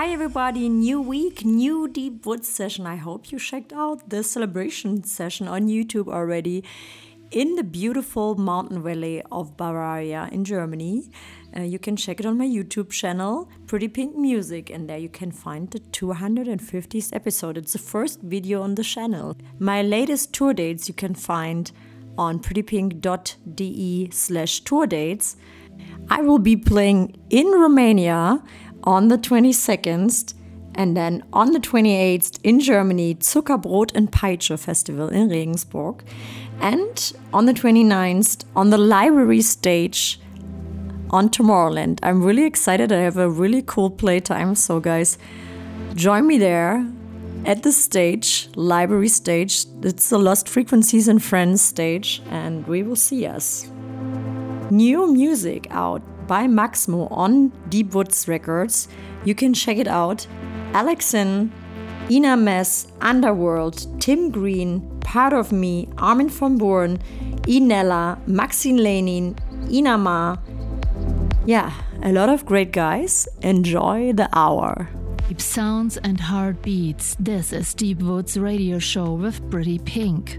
Hi everybody, new week, new Deep Woods session. I hope you checked out the celebration session on YouTube already in the beautiful mountain valley of Bavaria in Germany. Uh, you can check it on my YouTube channel, Pretty Pink Music, and there you can find the 250th episode. It's the first video on the channel. My latest tour dates you can find on prettypink.de slash tour dates. I will be playing in Romania on the 22nd and then on the 28th in Germany, Zuckerbrot and Peitsche Festival in Regensburg. And on the 29th on the library stage on Tomorrowland. I'm really excited. I have a really cool playtime. So, guys, join me there at the stage, library stage. It's the Lost Frequencies and Friends stage, and we will see us. New music out by Maxmo on Deep Woods Records. You can check it out. Alexin, Ina Mess, Underworld, Tim Green, Part of Me, Armin van Buuren, Inella, Maxine Lenin, Inama. Yeah, a lot of great guys. Enjoy the hour. Deep sounds and heartbeats. This is Deep Woods Radio Show with Pretty Pink.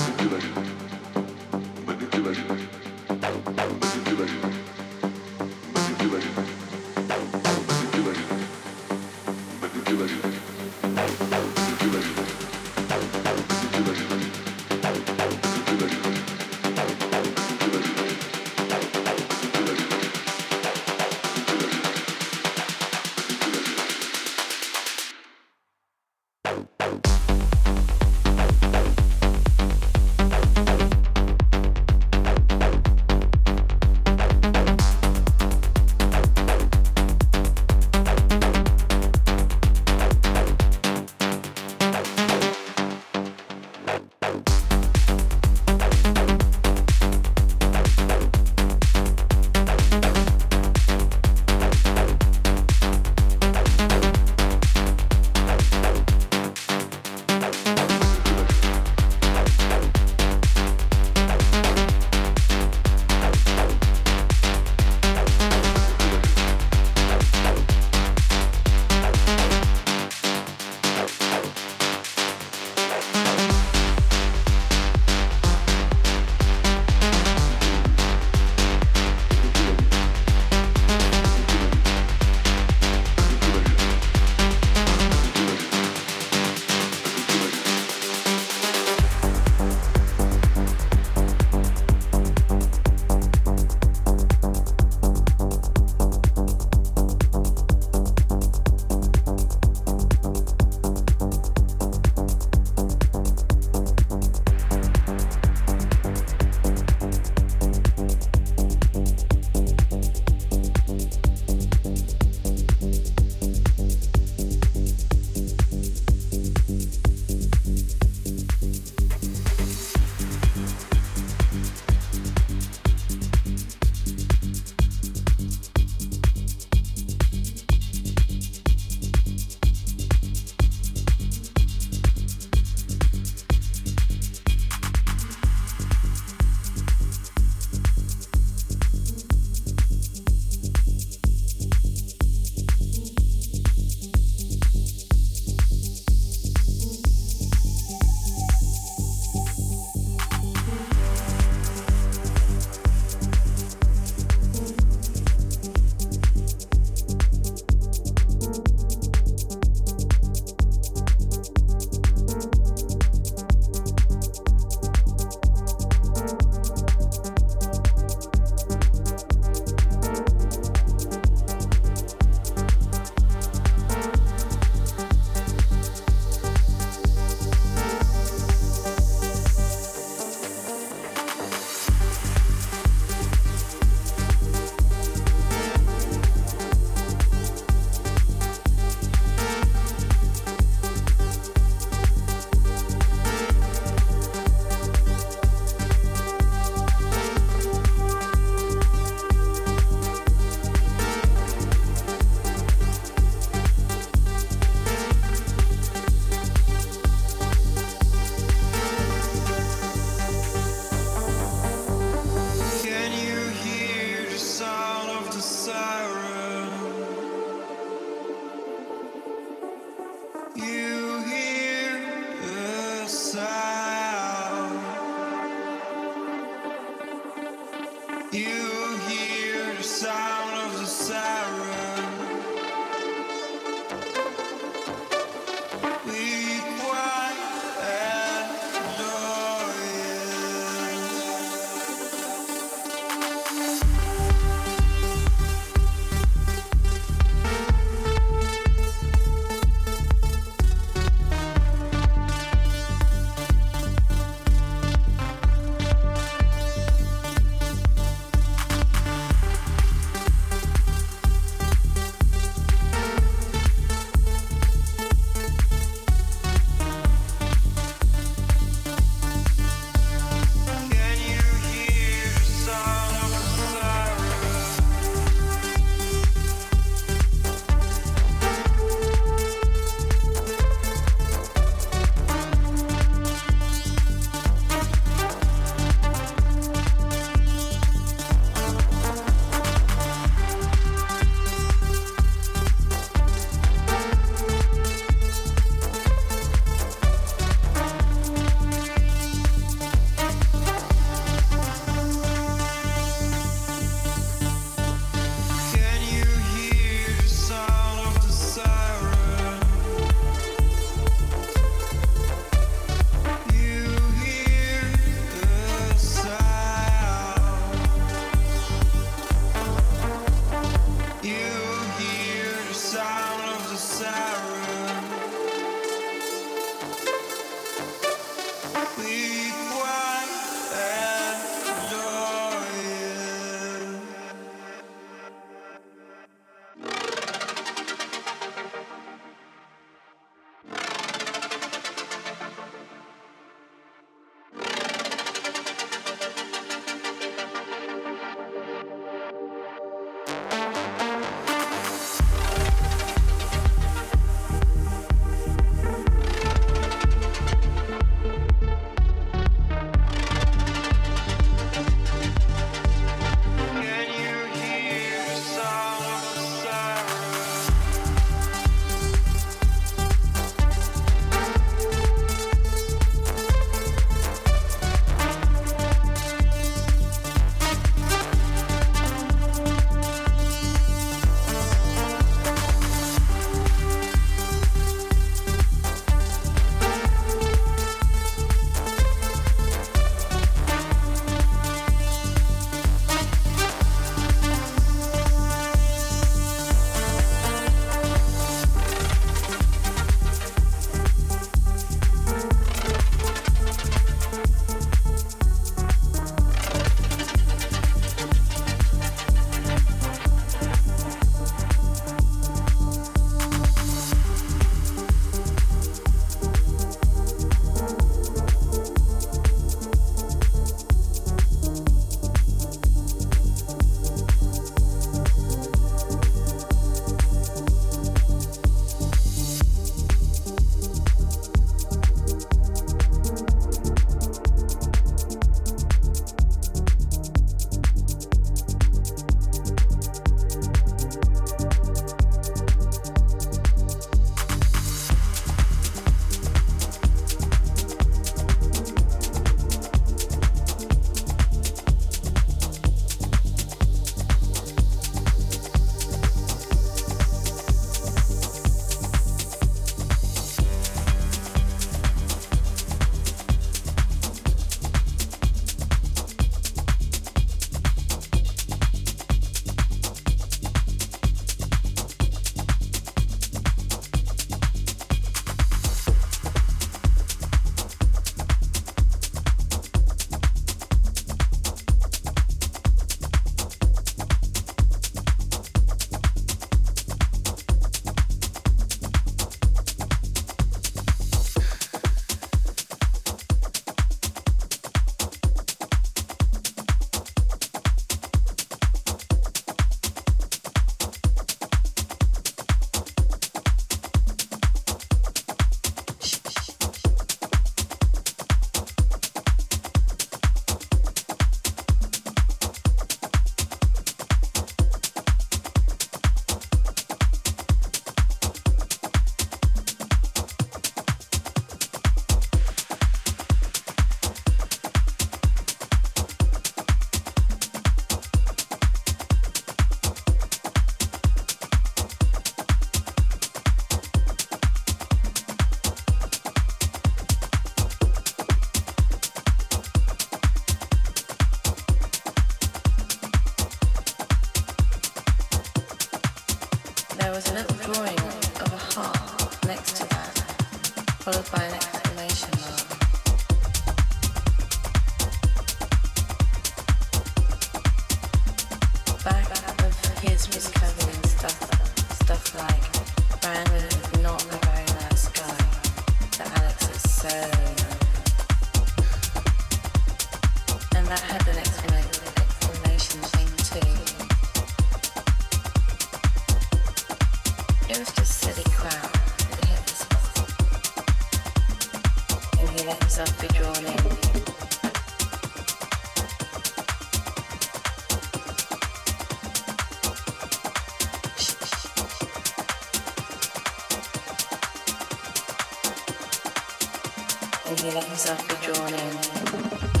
and he let himself be drawn in.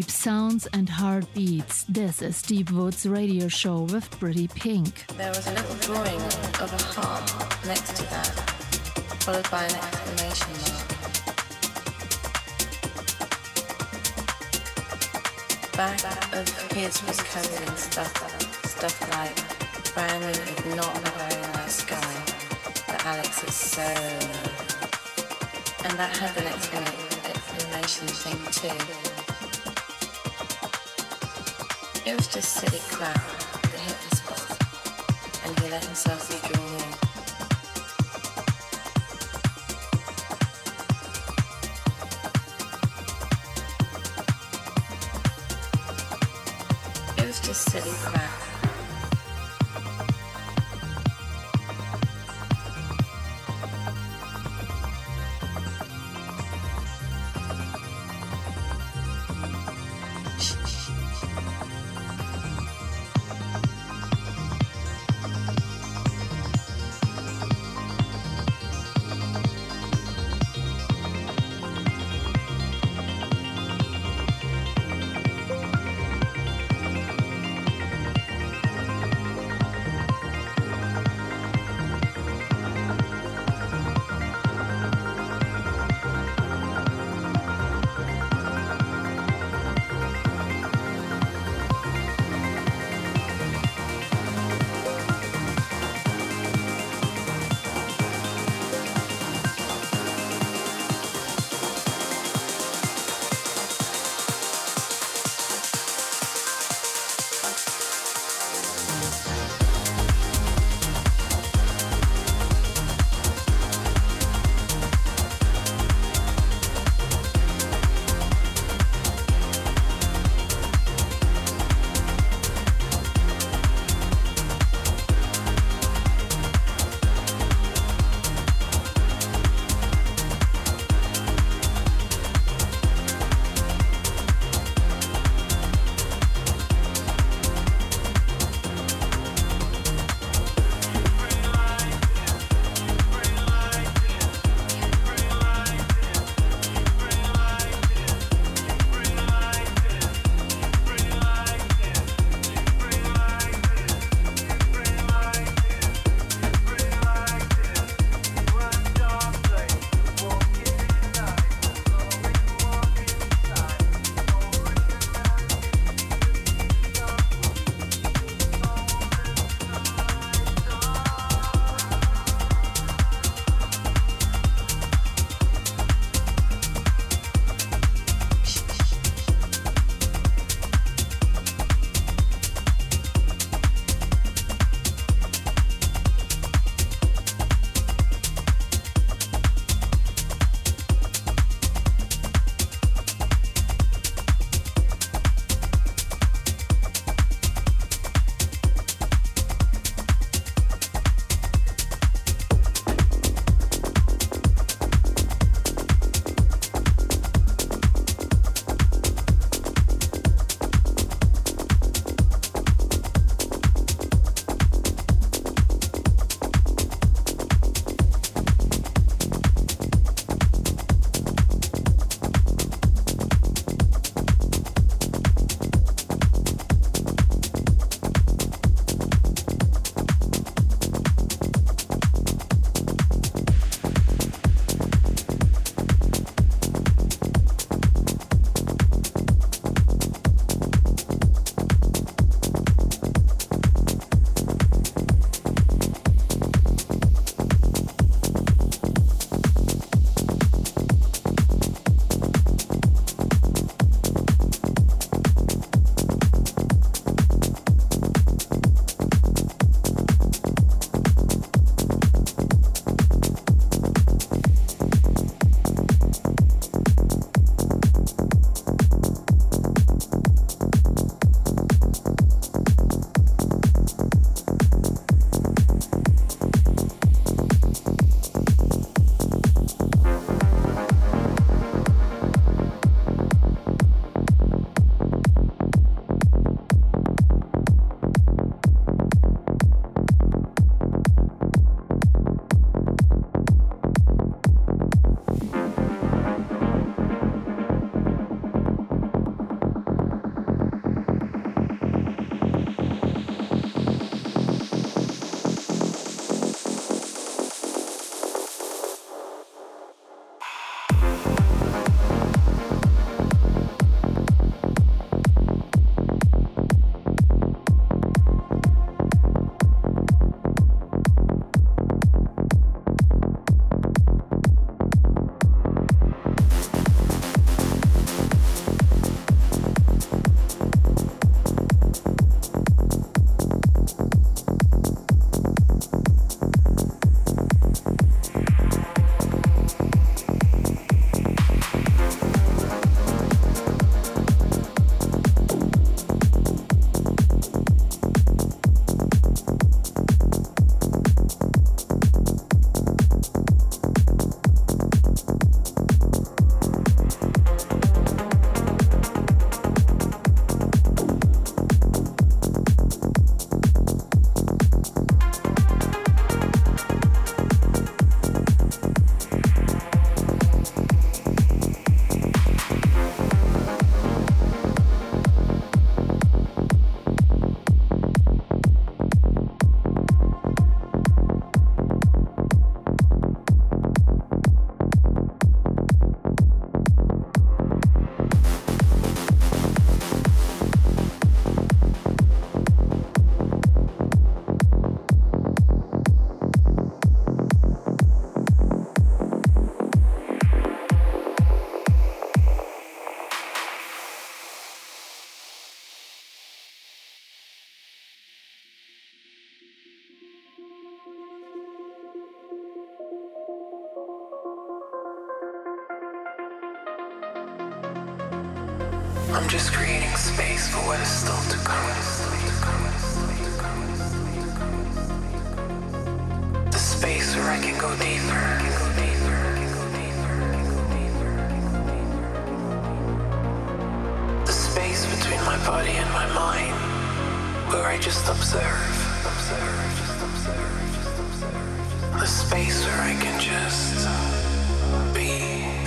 Sounds and heartbeats. This is Deep Woods radio show with Pretty Pink. There was a little drawing of a heart next to that, followed by an exclamation mark. Back of his was covered in stuff, stuff like brand new, not a very nice guy, but Alex is so And that had an exclamation thing too. It was just silly hit the spot, and he let himself be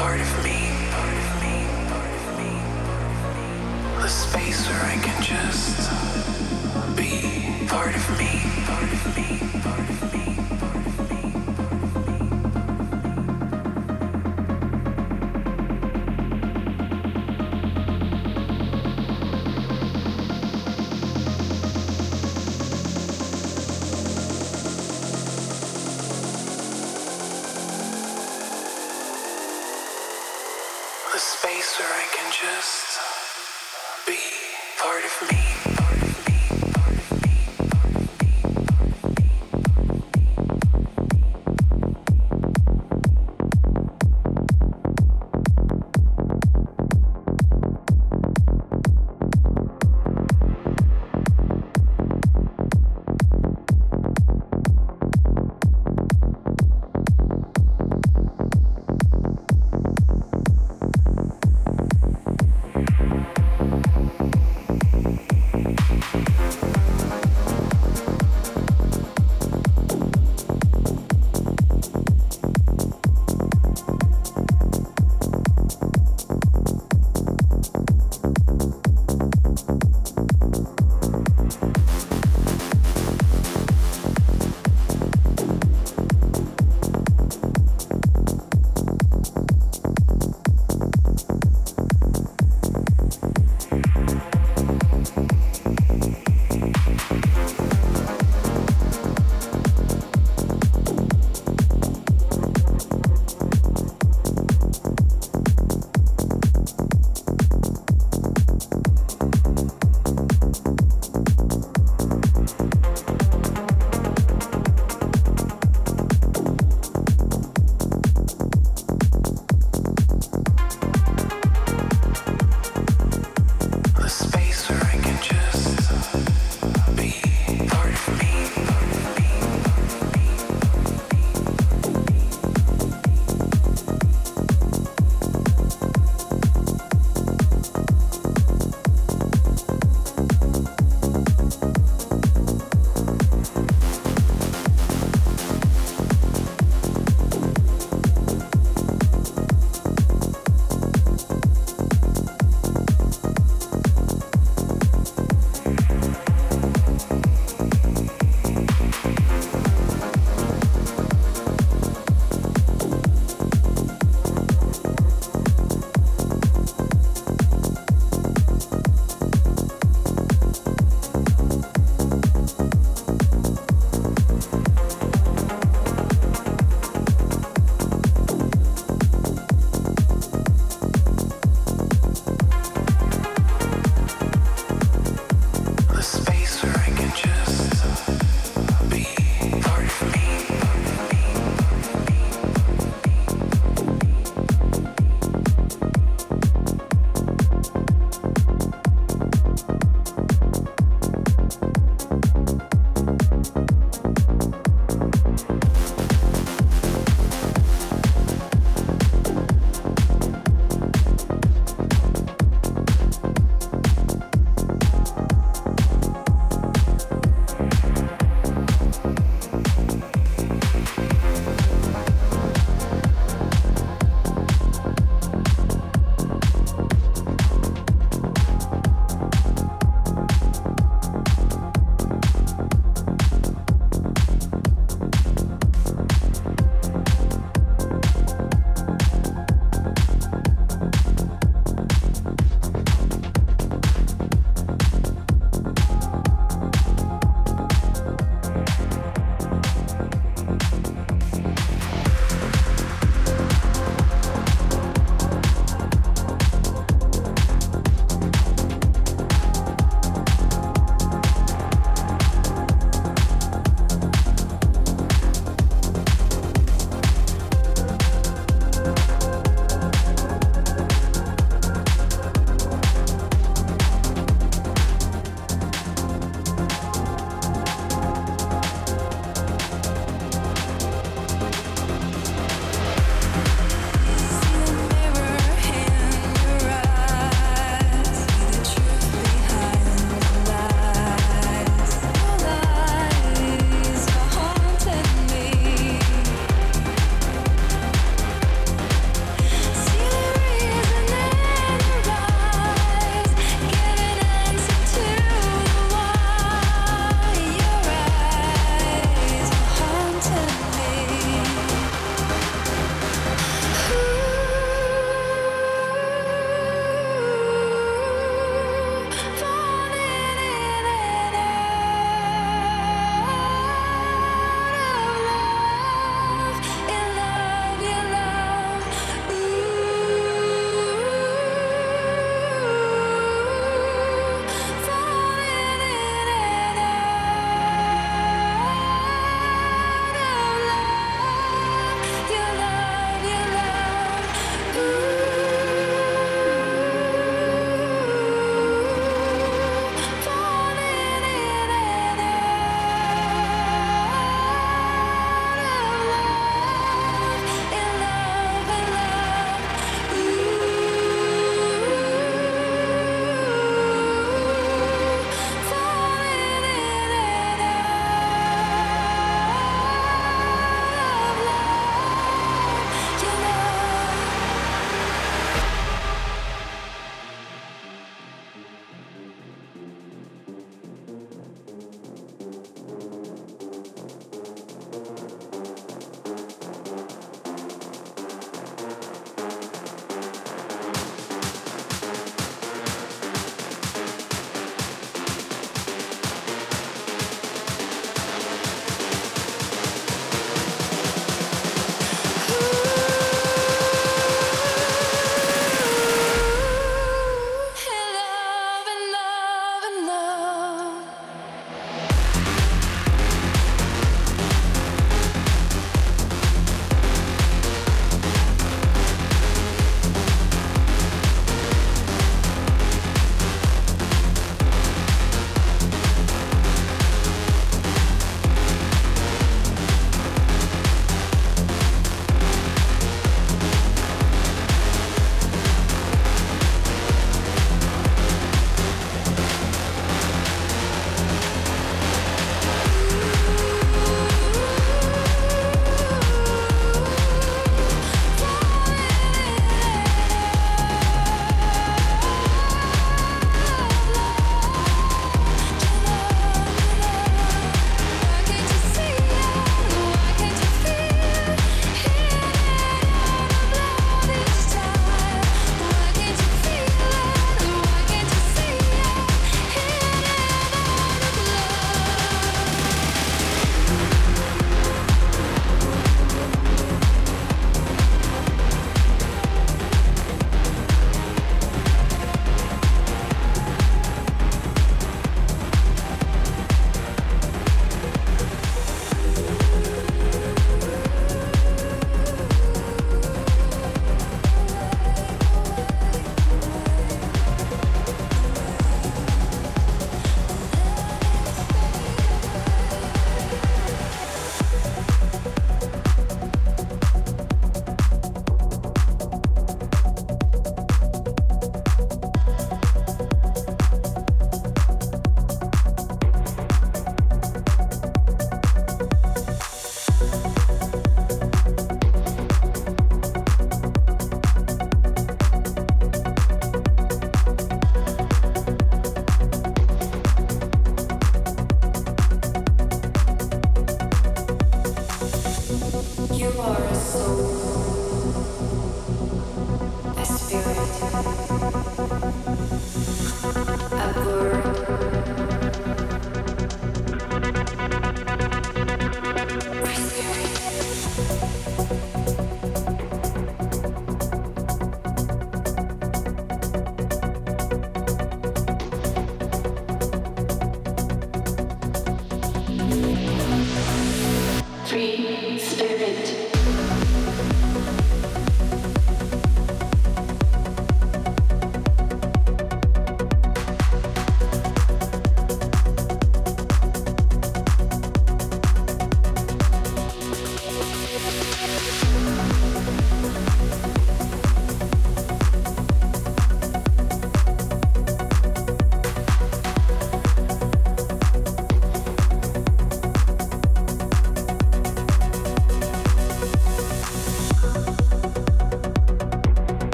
part of me.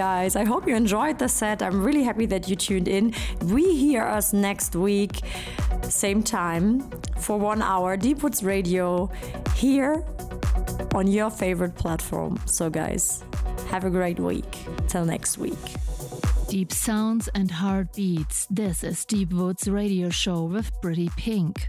Guys, I hope you enjoyed the set. I'm really happy that you tuned in. We hear us next week, same time, for one hour, Deepwoods Radio, here on your favorite platform. So, guys, have a great week. Till next week. Deep sounds and heartbeats. This is Deepwoods Radio Show with Pretty Pink.